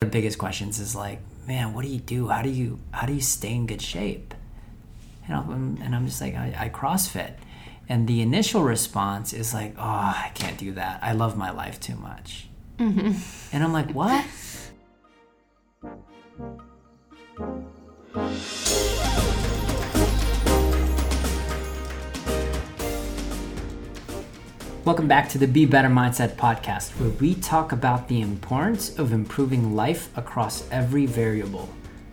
the biggest questions is like, man, what do you do? How do you how do you stay in good shape? And I'm, and I'm just like, I, I CrossFit. And the initial response is like, oh, I can't do that. I love my life too much. Mm-hmm. And I'm like, what? Welcome back to the Be Better Mindset podcast, where we talk about the importance of improving life across every variable.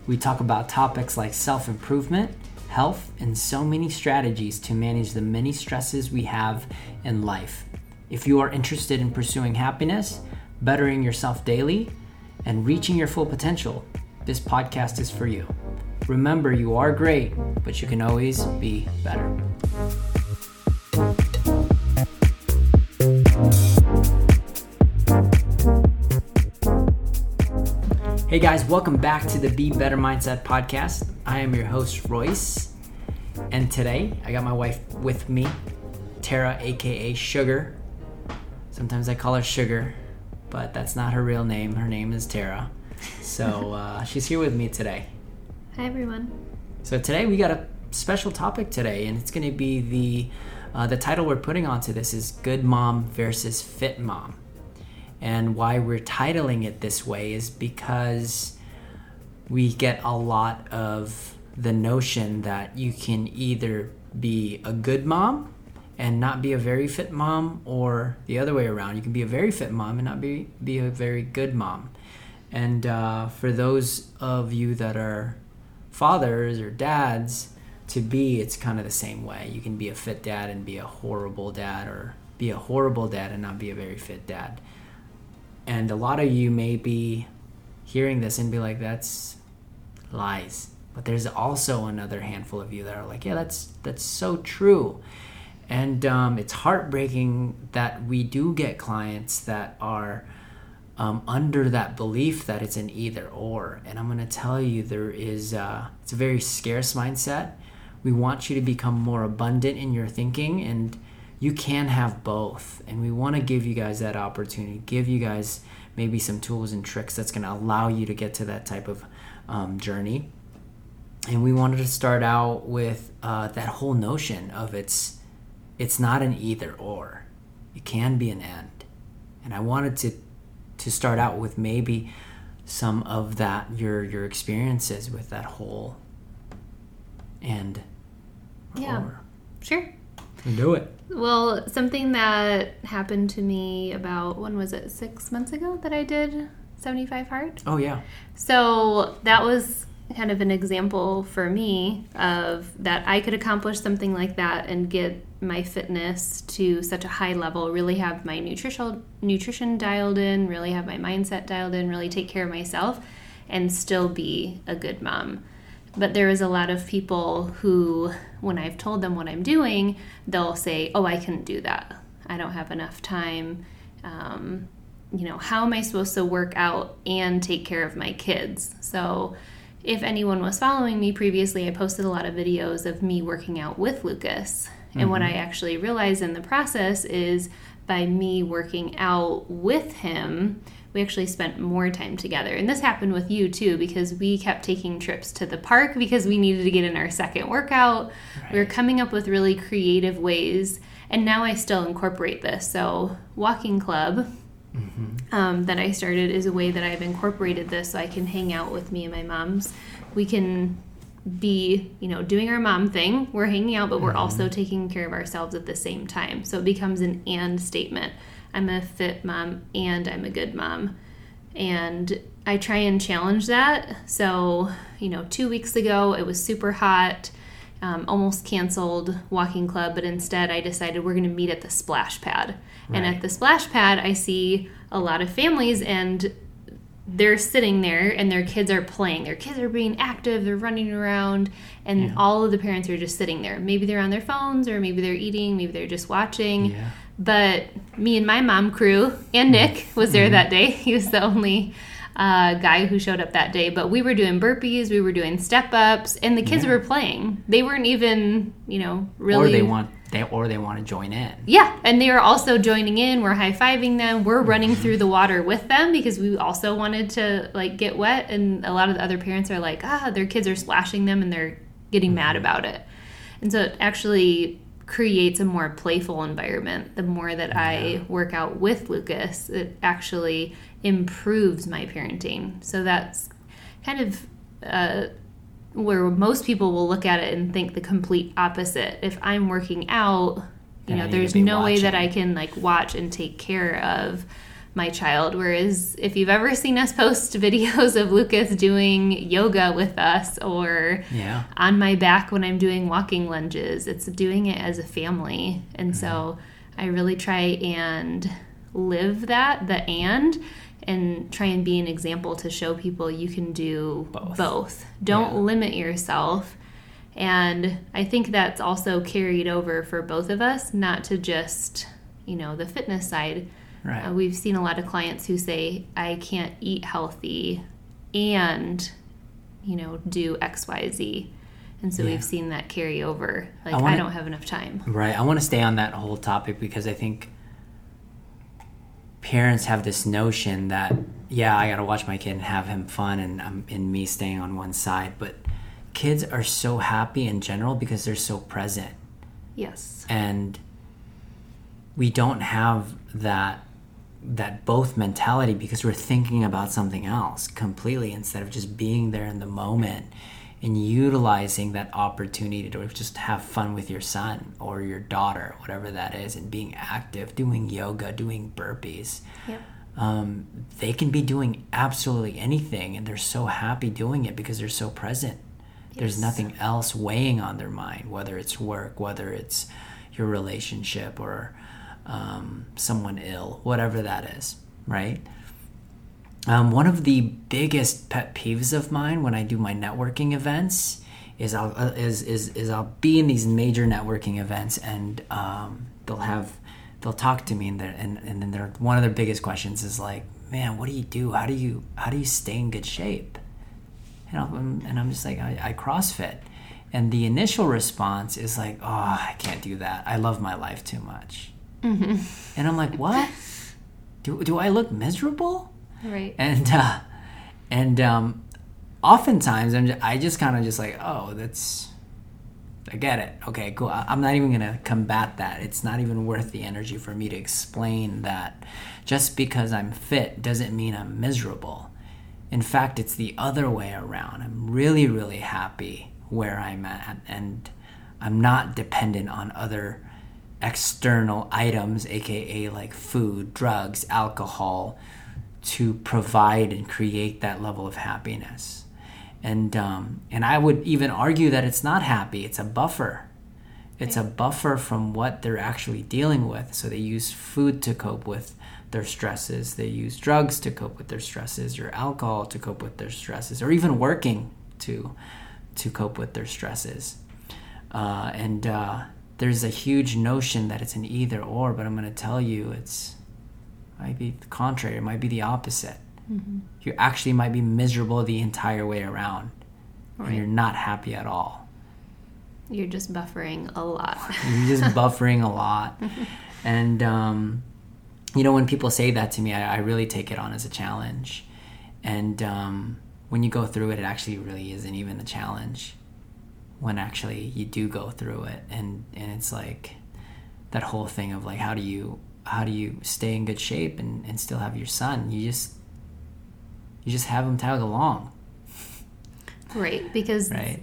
We talk about topics like self improvement, health, and so many strategies to manage the many stresses we have in life. If you are interested in pursuing happiness, bettering yourself daily, and reaching your full potential, this podcast is for you. Remember, you are great, but you can always be better. Hey guys, welcome back to the Be Better Mindset podcast. I am your host, Royce, and today I got my wife with me, Tara, aka Sugar. Sometimes I call her Sugar, but that's not her real name. Her name is Tara. So uh, she's here with me today. Hi, everyone. So today we got a special topic today, and it's going to be the uh, the title we're putting onto this is "Good Mom versus Fit Mom." And why we're titling it this way is because we get a lot of the notion that you can either be a good mom and not be a very fit mom, or the other way around. You can be a very fit mom and not be, be a very good mom. And uh, for those of you that are fathers or dads, to be, it's kind of the same way. You can be a fit dad and be a horrible dad, or be a horrible dad and not be a very fit dad. And a lot of you may be hearing this and be like, that's lies. But there's also another handful of you that are like, yeah, that's that's so true. And um, it's heartbreaking that we do get clients that are um, under that belief that it's an either or. And I'm going to tell you, there is uh, it's a very scarce mindset. We want you to become more abundant in your thinking and you can have both. And we want to give you guys that opportunity give you guys maybe some tools and tricks that's going to allow you to get to that type of um, journey. And we wanted to start out with uh, that whole notion of it's it's not an either or. It can be an and. And i wanted to to start out with maybe some of that your your experiences with that whole and yeah. or. sure do it well, something that happened to me about when was it? 6 months ago that I did 75 hard. Oh yeah. So, that was kind of an example for me of that I could accomplish something like that and get my fitness to such a high level, really have my nutritional nutrition dialed in, really have my mindset dialed in, really take care of myself and still be a good mom. But there is a lot of people who, when I've told them what I'm doing, they'll say, Oh, I couldn't do that. I don't have enough time. Um, you know, how am I supposed to work out and take care of my kids? So, if anyone was following me previously, I posted a lot of videos of me working out with Lucas. Mm-hmm. And what mm-hmm. I actually realized in the process is by me working out with him, we actually spent more time together. And this happened with you too, because we kept taking trips to the park because we needed to get in our second workout. Right. We were coming up with really creative ways. And now I still incorporate this. So, walking club mm-hmm. um, that I started is a way that I've incorporated this so I can hang out with me and my moms. We can be, you know, doing our mom thing. We're hanging out, but we're mm-hmm. also taking care of ourselves at the same time. So it becomes an and statement. I'm a fit mom and I'm a good mom. And I try and challenge that. So, you know, two weeks ago it was super hot, um, almost canceled walking club, but instead I decided we're going to meet at the splash pad. Right. And at the splash pad, I see a lot of families and they're sitting there and their kids are playing. Their kids are being active, they're running around, and yeah. all of the parents are just sitting there. Maybe they're on their phones, or maybe they're eating, maybe they're just watching. Yeah. But me and my mom crew and Nick was there mm-hmm. that day. He was the only uh, guy who showed up that day, but we were doing burpees, we were doing step ups, and the kids Yeah. were playing. They weren't even, you know, really. Or they want they or they want to join in. Yeah, and they are also joining in. We're high fiving them. We're running through the water with them because we also wanted to like get wet. And a lot of the other parents are like, ah, their kids are splashing them and they're getting mad about it. And so it actually creates a more playful environment. The more that I work out with Lucas, it actually improves my parenting. So that's kind of uh, where most people will look at it and think the complete opposite. If I'm working out, you know, there's no way that. I can like watch and take care of my child. Whereas if you've ever seen us post videos of Lucas doing yoga with us or Yeah. on my back when I'm doing walking lunges, it's doing it as a family. And Mm-hmm. so I really try and live that, the and, and try and be an example to show people you can do Both. both. Don't Yeah. limit yourself. And I think that's also carried over for both of us, not to just, you know, the fitness side. Right. Uh, we've seen a lot of clients who say, I can't eat healthy and, you know, do XYZ. And so Yeah. we've seen that carry over. Like, I I, wanna- don't have enough time. Right. I want to stay on that whole topic because I think parents have this notion that yeah, I got to watch my kid and have him fun and um, and me staying on one side, but kids are so happy in general because they're so present. Yes. and we don't have that that both mentality because we're thinking about something else completely instead of just being there in the moment and utilizing that opportunity to just have fun with your son or your daughter whatever that is and being active doing yoga doing burpees. Yep. um, they can be doing absolutely anything and they're so happy doing it because they're so present. There's nothing else weighing on their mind whether it's work whether it's your relationship or um, someone ill whatever that is right um, one of the biggest pet peeves of mine when I do my networking events is I'll uh, is, is is I'll be in these major networking events and um, they'll have they'll talk to me and and and then one of their biggest questions is like, man, what do you do? How do you how do you stay in good shape? And I'm, and I'm just like, I, I CrossFit. And the initial response is like, oh, I can't do that. I love my life too much. And I'm like, what? Do, do I look miserable? Right. and uh, and um, oftentimes I'm just, I just kind of just like oh that's I get it. Okay cool. I- I'm not even gonna combat that. It's not even worth the energy for me to explain that. Just because I'm fit doesn't mean I'm miserable. In fact it's the other way around. I'm really really happy where I'm at and I'm not dependent on other external items aka like food drugs alcohol to provide and create that level of happiness. And um, and I would even argue that it's not happy; it's a buffer. It's a buffer from what they're actually dealing with. So they use food to cope with their stresses. They use drugs to cope with their stresses, or alcohol to cope with their stresses, or even working to to cope with their stresses. Uh, and uh, there's a huge notion that it's an either or, but I'm going to tell you it's might be the contrary. It might be the opposite. You actually might be miserable the entire way around, and you're not happy at all. You're just buffering a lot. You're just buffering a lot, and um, you know when people say that to me, I, I really take it on as a challenge. And um, when you go through it, it actually really isn't even a challenge. When actually you do go through it, and and it's like that whole thing of like how do you how do you stay in good shape and, and still have your son? You just you just have him tag along, right. Because right?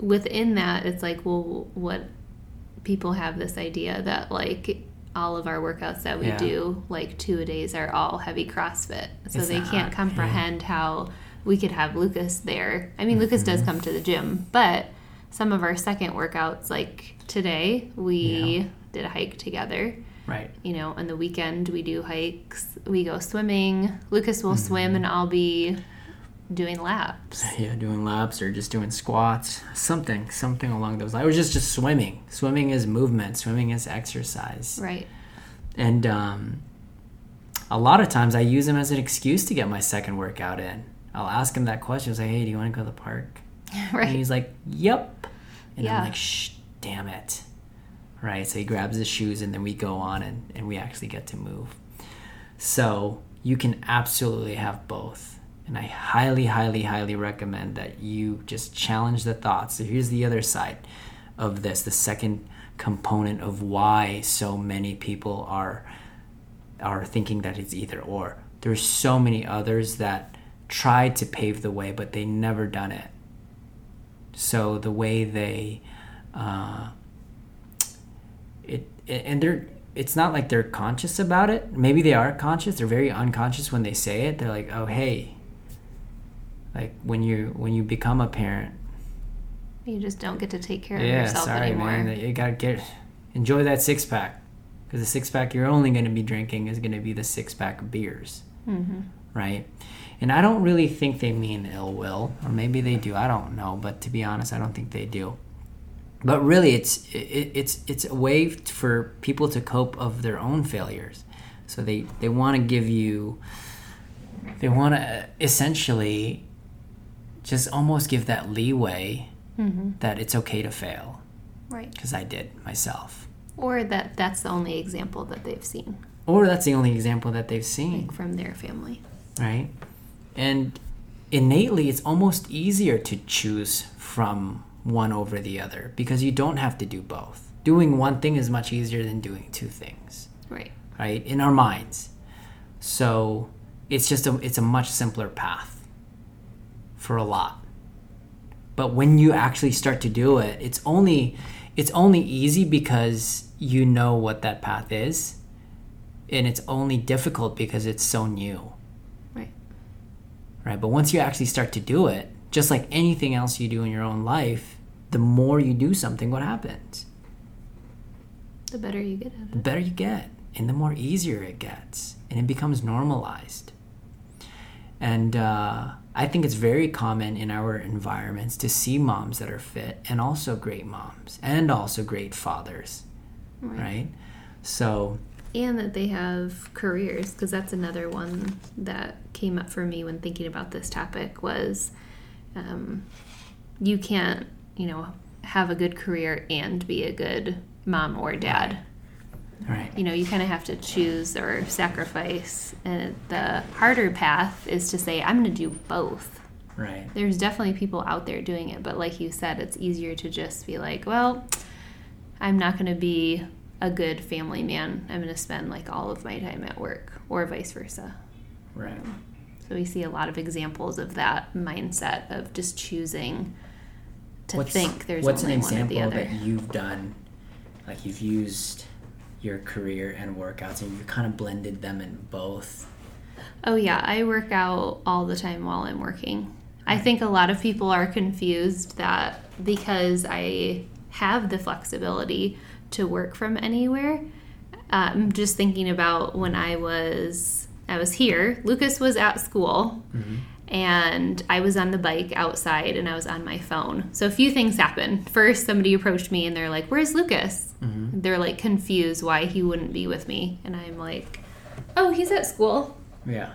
within that, it's like, well, what people have this idea that like all of our workouts that we Yeah. do, like two a days, are all heavy CrossFit. So It's they not, can't yeah. comprehend how we could have Lucas there. I mean, Lucas Mm-hmm. does come to the gym, but some of our second workouts, like today, we Yeah. did a hike together. Right. You know, on the weekend we do hikes, we go swimming. Lucas Mm-hmm. will swim, and I'll be doing laps. Yeah, doing laps or just doing squats, something, something along those lines. Or just just swimming. Swimming is movement. Swimming is exercise. Right. And um, a lot of times I use them as an excuse to get my second workout in. I'll ask him that question. Say, hey, do you want to go to the park? right. And he's like, yep. And Yeah. I'm like, shh, damn it. Right. So he grabs his shoes and then we go on and, and we actually get to move. So you can absolutely have both. And I highly, highly, highly recommend that you just challenge the thoughts. So here's the other side of this the second component of why so many people are are thinking that it's either or. There's so many others that tried to pave the way, but they never done it. So the way they, uh, it and they're it's not like they're conscious about it. Maybe they are conscious. They're very unconscious when they say it. They're like, oh hey, like when you when you become a parent, You just don't get to take care of yeah, yourself sorry anymore. man, you gotta get enjoy that six pack because the six pack you're only going to be drinking is going to be the six pack of beers, hmm right? And I don't really think they mean ill will, or maybe they do. I don't know, but to be honest, I don't think they do. But really, it's it, it's it's a way for people to cope of their own failures. So they they want to give you, they want to essentially just almost give that leeway hmm that it's okay to fail Right. because I did myself. Or that that's the only example that they've seen Or that's the only example that they've seen, like, from their family. right? And innately, it's almost easier to choose from one over the other because you don't have to do both. Doing one thing is much easier than doing two things, Right. right? In our minds. So it's just a it's a much simpler path for a lot. But when you actually start to do it, it's only it's only easy because you know what that path is. And it's only difficult because it's so new. Right. But once you actually start to do it, just like anything else you do in your own life, the more you do something, what happens? The better you get at the better you get and the more easier it gets and it becomes normalized and uh, i think it's very common in our environments to see moms that are fit and also great moms and also great fathers Right. right so And that they have careers, because that's another one that came up for me when thinking about this topic was um, you can't, you know, have a good career and be a good mom or dad. right You know, you kind of have to choose or sacrifice. And the harder path is to say, I'm going to do both. right There's definitely people out there doing it, but like you said, it's easier to just be like, well, I'm not going to be a good family man. I'm going to spend like all of my time at work, or vice versa. right So we see a lot of examples of that mindset of just choosing to think there's what's an one or the example that you've done like you've used your career and workouts and you've kind of blended them in both Oh yeah, I work out all the time while I'm working. I think a lot of people are confused that because I have the flexibility to work from anywhere. I'm just thinking about when I was I was here. Lucas was at school, mm-hmm. and I was on the bike outside, and I was on my phone. So a few things happened. First, somebody approached me, and they're like, "Where's Lucas?" Mm-hmm. They're like confused why he wouldn't be with me, and I'm like, "Oh, he's at school." yeah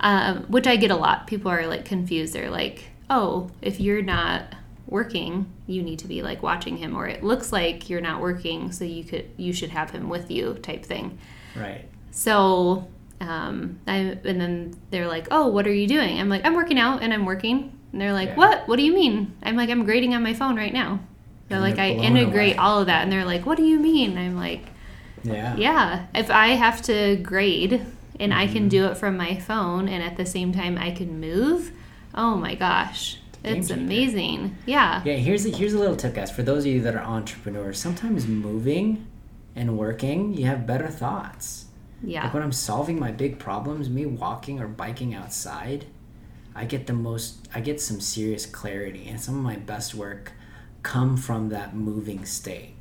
um, which I get a lot. People are like confused. They're like, "Oh, if you're not working, you need to be like watching him, or it looks like you're not working, so you could you should have him with you," type thing. right So, um, I and then they're like, "Oh, what are you doing?" I'm like, "I'm working out and I'm working." And they're like, Yeah. "What? What do you mean?" I'm like, "I'm grading on my phone right now." They're like, "I integrate away. all of that," and they're like, "What do you mean?" I'm like, yeah yeah, if I have to grade and I Mm-hmm. can do it from my phone and at the same time I can move, oh my gosh, it's changer. amazing. Yeah. Yeah, here's a, here's a little tip, guys. For those of you that are entrepreneurs, sometimes moving and working, you have better thoughts. Yeah. Like when I'm solving my big problems, me walking or biking outside, I get the most. I get some serious clarity, and some of my best work come from that moving state.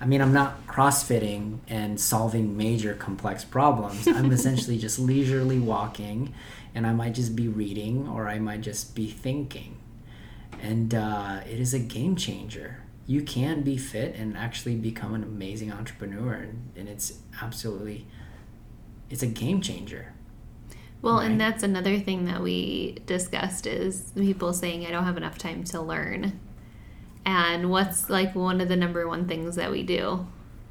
I mean, I'm not crossfitting and solving major complex problems. I'm essentially just leisurely walking, and I might just be reading or I might just be thinking. And uh, it is a game changer. You can be fit and actually become an amazing entrepreneur, and, and it's absolutely it's a game changer. Well, Right. and that's another thing that we discussed is people saying I don't have enough time to learn. And what's like one of the number one things that we do?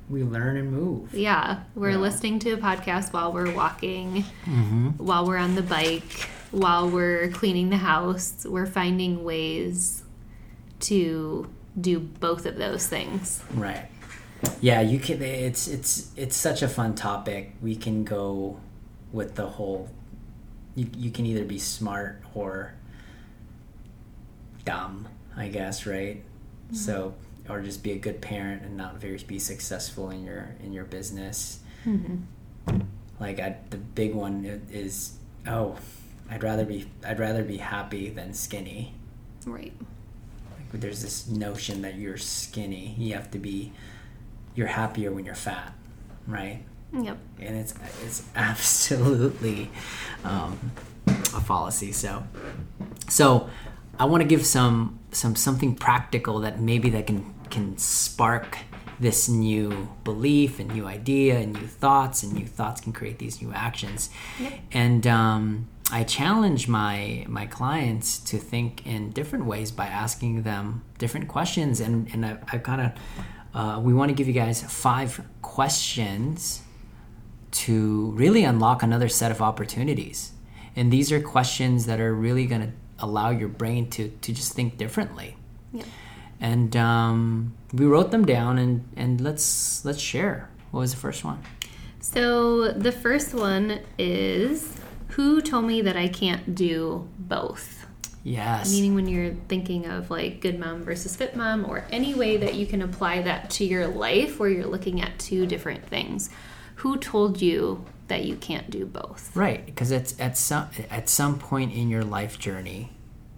We learn and move. Yeah, we're Yeah. listening to a podcast while we're walking, Mm-hmm. while we're on the bike, while we're cleaning the house. We're finding ways to do both of those things. Right. Yeah, you can. It's it's it's such a fun topic. We can go with the whole. You you can either be smart or dumb, I guess, right? So, or just be a good parent and not very be successful in your in your business. Like I, the big one is oh, I'd rather be I'd rather be happy than skinny. Right. Like there's this notion that you're skinny. You have to be you're happier when you're fat, right? Yep. And it's it's absolutely um, a fallacy. So so I want to give some some something practical that maybe that can can spark this new belief and new idea and new thoughts and new thoughts can create these new actions and um, i challenge my my clients to think in different ways by asking them different questions and and i, I kind of uh, we want to give you guys five questions to really unlock another set of opportunities. And these are questions that are really going to allow your brain to, to just think differently. Yep. And um, we wrote them down and, and let's let's share. What was the first one? So the first one is who told me that I can't do both? Yes. Meaning when you're thinking of like good mom versus fit mom or any way that you can apply that to your life where you're looking at two different things. Who told you that you can't do both? Right, because it's at some at some point in your life journey,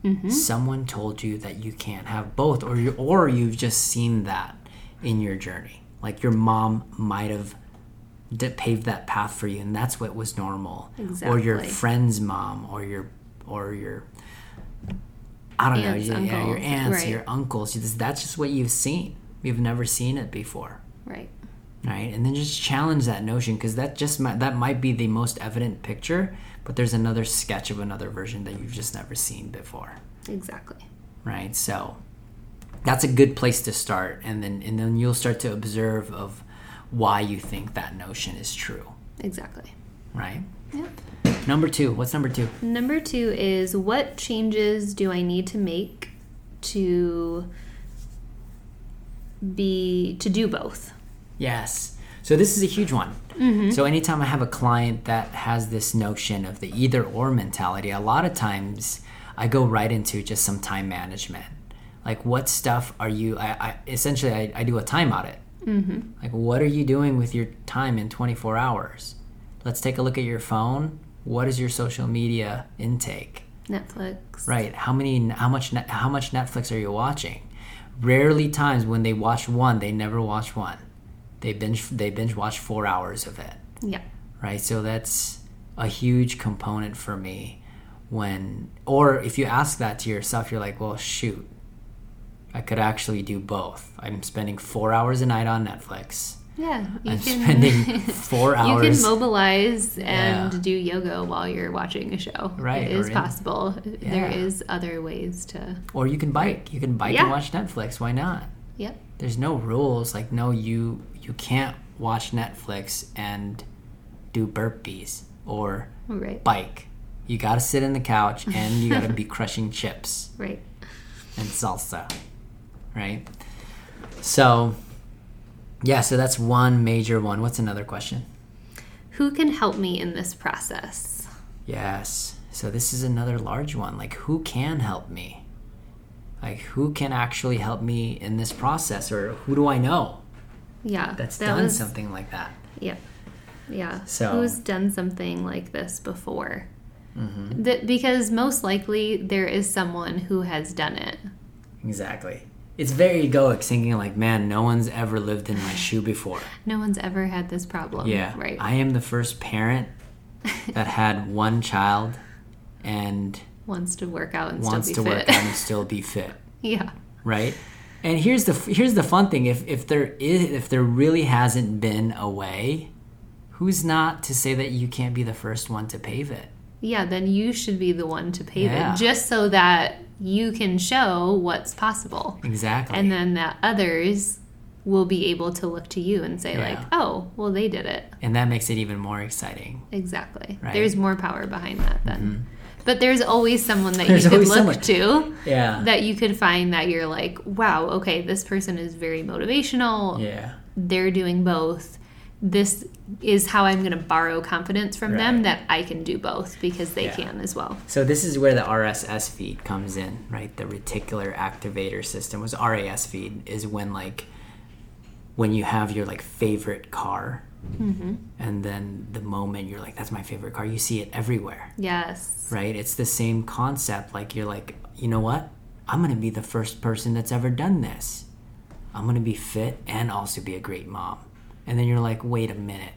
Mm-hmm. someone told you that you can't have both, or you or you've just seen that in your journey. Like your mom might have paved that path for you, and that's what was normal. Exactly. Or your friend's mom, or your or your I don't Aunts, know, yeah, your aunts, right. your uncles. That's just what you've seen. You've never seen it before Right. right and then just challenge that notion because that just might, that might be the most evident picture but there's another sketch of another version that you've just never seen before Exactly. right so that's a good place to start and then and then you'll start to observe of why you think that notion is true Exactly. right Yep. number two what's number two Number two is what changes do I need to make to be to do both? Yes. So this is a huge one. So anytime I have a client that has this notion of the either or mentality, a lot of times I go right into just some time management. Like what stuff are you? I, I essentially I, I do a time audit. Mm-hmm. Like what are you doing with your time in 24 hours? Let's take a look at your phone. What is your social media intake? Netflix. Right. How many? How much? How much Netflix are you watching? Rarely times when they watch one, they never watch one. They binge. They binge watch four hours of it. Yeah. Right. So that's a huge component for me. When or if you ask that to yourself, you're like, well, shoot, I could actually do both. I'm spending four hours a night on Netflix. Yeah. You I'm can spending four you can mobilize and Yeah. do yoga while you're watching a show. Right, It is in- possible. There Yeah. is other ways to. or you can bike. You can bike Yeah. and watch Netflix. Why not? Yep. there's no rules like no you you can't watch netflix and do burpees or Right. bike. You gotta sit in the couch and you gotta be crushing chips Right. and salsa right? So yeah so that's one major one. What's another question? Who can help me in this process? yes. So this is another large one. Like who can help me? Like who can actually help me in this process? Or who do i know Yeah. that's that done was- something like that Yeah. Yeah. So- Who's done something like this before? Mm-hmm. That because most likely there is someone who has done it. Exactly. It's very egoic thinking like, man, no one's ever lived in my shoe before. No one's ever had this problem. Yeah. Right. I am the first parent that had one child and wants to work out and wants to still be work fit. out and still be fit, yeah. right? And here's the here's the fun thing: if if there is if there really hasn't been a way, who's not to say that you can't be the first one to pave it? Yeah, then you should be the one to pave Yeah. it just so that you can show what's possible. Exactly. And then that others will be able to look to you and say, Yeah. like, oh, well, they did it. and that makes it even more exciting. Exactly. Right. There's more power behind that then. Mm-hmm. But there's always someone that There's you could look to Yeah. that you could find that you're like, wow, okay, this person is very motivational. yeah. They're doing both. This is how I'm going to borrow confidence from them that I can do both because they Yeah. can as well. So this is where the RSS feed comes in, right? The reticular activator system was RAS feed is when like when you have your like favorite car, Mm-hmm. and then the moment you're like, "That's my favorite car," you see it everywhere, Yes. right? It's the same concept. Like you're like, you know what? I'm gonna be the first person that's ever done this. I'm gonna be fit and also be a great mom. And then you're like, wait a minute.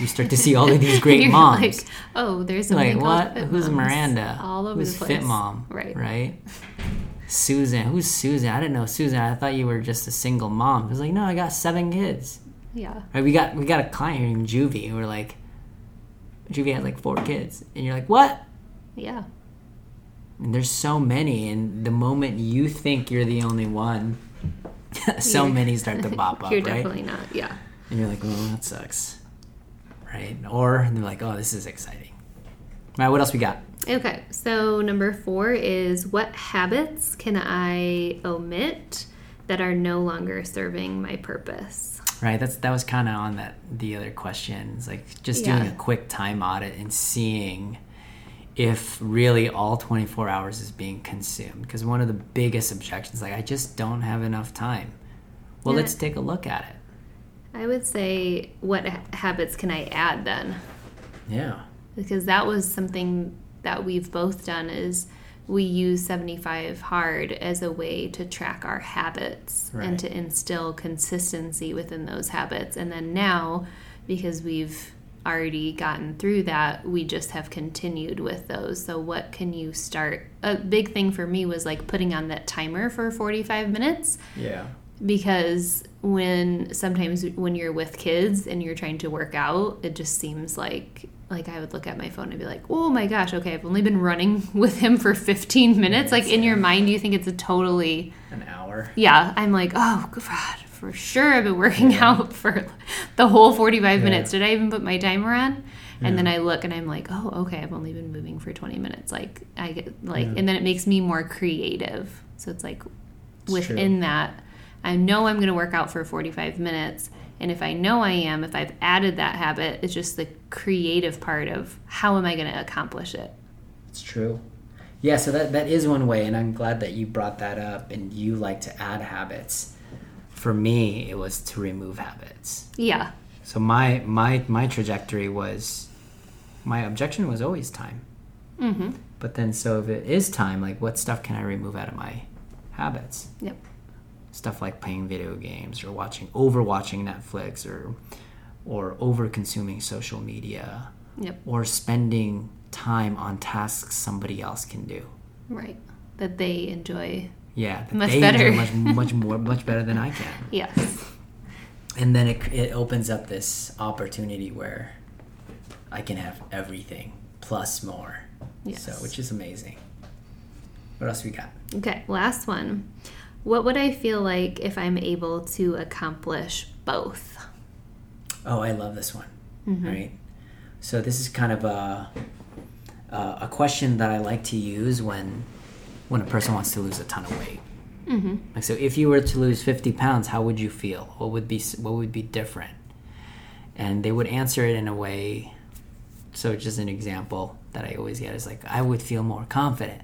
You start to see all of these great You're moms. Like, oh, there's like what? Who's Moms Miranda? All over Who's the place. Fit Mom? Right. Right. Susan. Who's Susan? I didn't know Susan. I thought you were just a single mom. I was like, no, I got seven kids. Yeah. Right? We got we got a client named Juvie. We're like, Juvie has like four kids, and you're like, what? Yeah. And there's so many, and the moment you think you're the only one, so You're- many start to pop up, You're right? definitely not. Yeah. And you're like, oh, that sucks, right? Or they're like, oh, this is exciting. All right, what else we got? Okay, so number four is what habits can I omit that are no longer serving my purpose? Right. That's that was kind of on that the other question. It's like just doing a quick time audit and seeing if really all 24 hours is being consumed. Because one of the biggest objections, like I just don't have enough time. Well, Yeah. let's take a look at it. I would say, what ha- habits can I add then? Yeah. Because that was something that we've both done is we use 75 hard as a way to track our habits Right. and to instill consistency within those habits. And then now, because we've already gotten through that, we just have continued with those. So, what can you start? A big thing for me was like putting on that timer for 45 minutes Yeah. because when sometimes when you're with kids and you're trying to work out it just seems like like i would look at my phone and be like oh my gosh okay i've only been running with him for 15 minutes. Like in your mind you think it's a totally An hour. yeah i'm like oh god for sure i've been working out for the whole 45 minutes. Did i even put my timer on? And then i look and i'm like oh okay i've only been moving for 20 minutes. Like i get like and then it makes me more creative. So it's like within that i know i'm going to work out for 45 minutes and if i know i am if i've added that habit it's just the creative part of how am i going to accomplish it It's true. Yeah, so that, that is one way, and I'm glad that you brought that up and you like to add habits. For me, it was to remove habits. yeah So my my my trajectory was my objection was always time. mm-hmm But then so if it is time, like what stuff can I remove out of my habits? yep Stuff like playing video games or watching over watching Netflix or or over consuming social media yep or spending time on tasks somebody else can do. right that they enjoy Yeah, that Much they better. enjoy much much more much better than I can. yes and then it, it opens up this opportunity where I can have everything plus more. Yes. So, which is amazing. What else we got? Okay, last one. What would I feel like if I'm able to accomplish both? Oh, I love this one. Right. So this is kind of a a a question that I like to use when when a person wants to lose a ton of weight. Mm-hmm. Like, so if you were to lose 50 pounds, how would you feel? What would be what would be different? And they would answer it in a way. So just an example that I always get is like, I would feel more confident.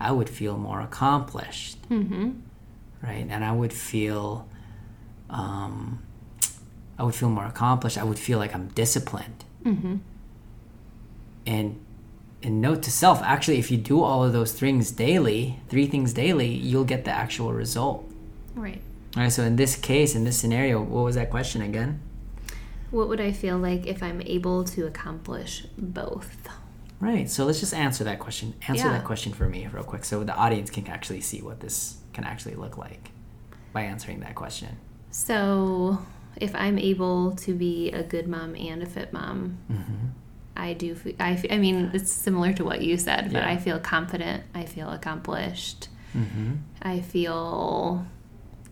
I would feel more accomplished, Mm-hmm. Right? And I would feel, um, I would feel more accomplished. I would feel like I'm disciplined. Mm-hmm. And and note to self, actually, if you do all of those things daily, three things daily, you'll get the actual result. Right. All right, so in this case, in this scenario, what was that question again? What would I feel like if I'm able to accomplish both? Right, so let's just answer that question. Answer Yeah. that question for me, real quick, so the audience can actually see what this can actually look like by answering that question. So, if I'm able to be a good mom and a fit mom, Mm-hmm. I do. I, I mean, it's similar to what you said, but Yeah. I feel confident. I feel accomplished. Mm-hmm. I feel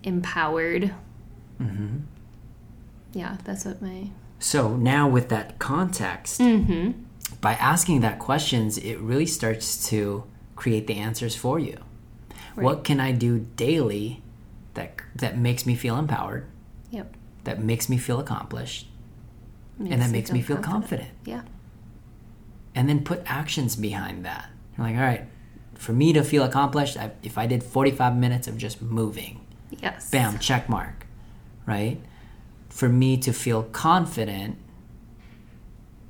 empowered. Mm-hmm. Yeah, that's what my. So now with that context, Mm-hmm. By asking that questions, it really starts to create the answers for you. What can I do daily that that makes me feel empowered, Yep. that makes me feel accomplished, and that makes me feel confident? Yeah. And then put actions behind that. You're like, all right, for me to feel accomplished, I, if I did 45 minutes of just moving, Yes. bam, check mark, right? For me to feel confident,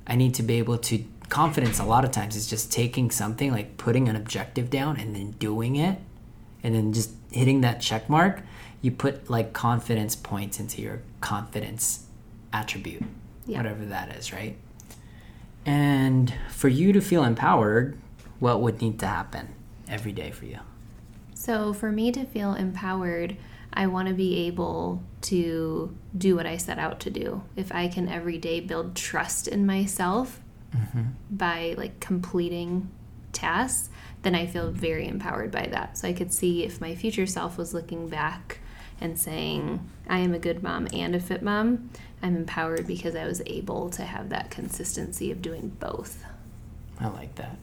I need to be able to. Confidence, a lot of times, is just taking something, like putting an objective down and then doing it, and then just hitting that check mark. You put like confidence points into your confidence attribute, Yeah. whatever that is, right? And for you to feel empowered, what would need to happen every day for you? So, for me to feel empowered, I want to be able to do what I set out to do. If I can every day build trust in myself by like completing tasks, then I feel very empowered by that. So, I could see if my future self was looking back and saying, I am a good mom and a fit mom, I'm empowered because I was able to have that consistency of doing both. I like that.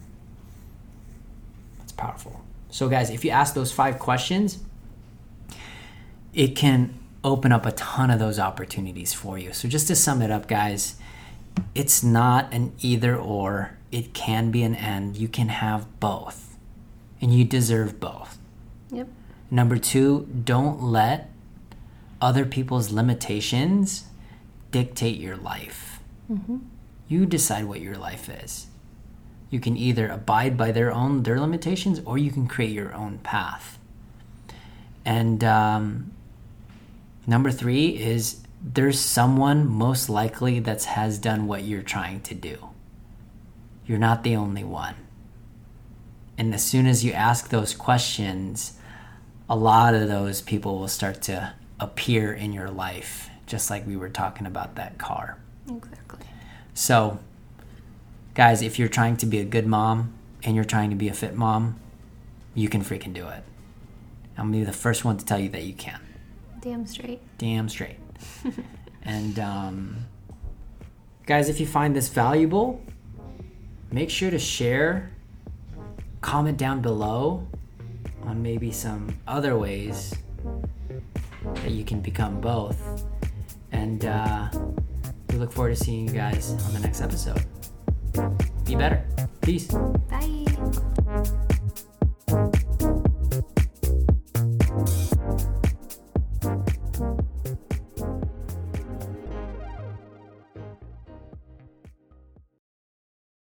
That's powerful. So, guys, if you ask those five questions, it can open up a ton of those opportunities for you. So, just to sum it up, guys, it's not an either or, it can be an and. You can have both, and you deserve both. Yep. Number two, don't let other people's limitations dictate your life. You decide what your life is. You can either abide by their own their limitations, or you can create your own path. And um, number three is there's someone most likely that has done what you're trying to do. You're not the only one. And as soon as you ask those questions, a lot of those people will start to appear in your life, just like we were talking about that car. Exactly. So, guys, if you're trying to be a good mom and you're trying to be a fit mom, you can freaking do it. I'm gonna be the first one to tell you that you can. Damn straight. Damn straight. and, um, guys, if you find this valuable, make sure to share, comment down below on maybe some other ways that you can become both. And uh, we look forward to seeing you guys on the next episode. Be better. Peace. Bye.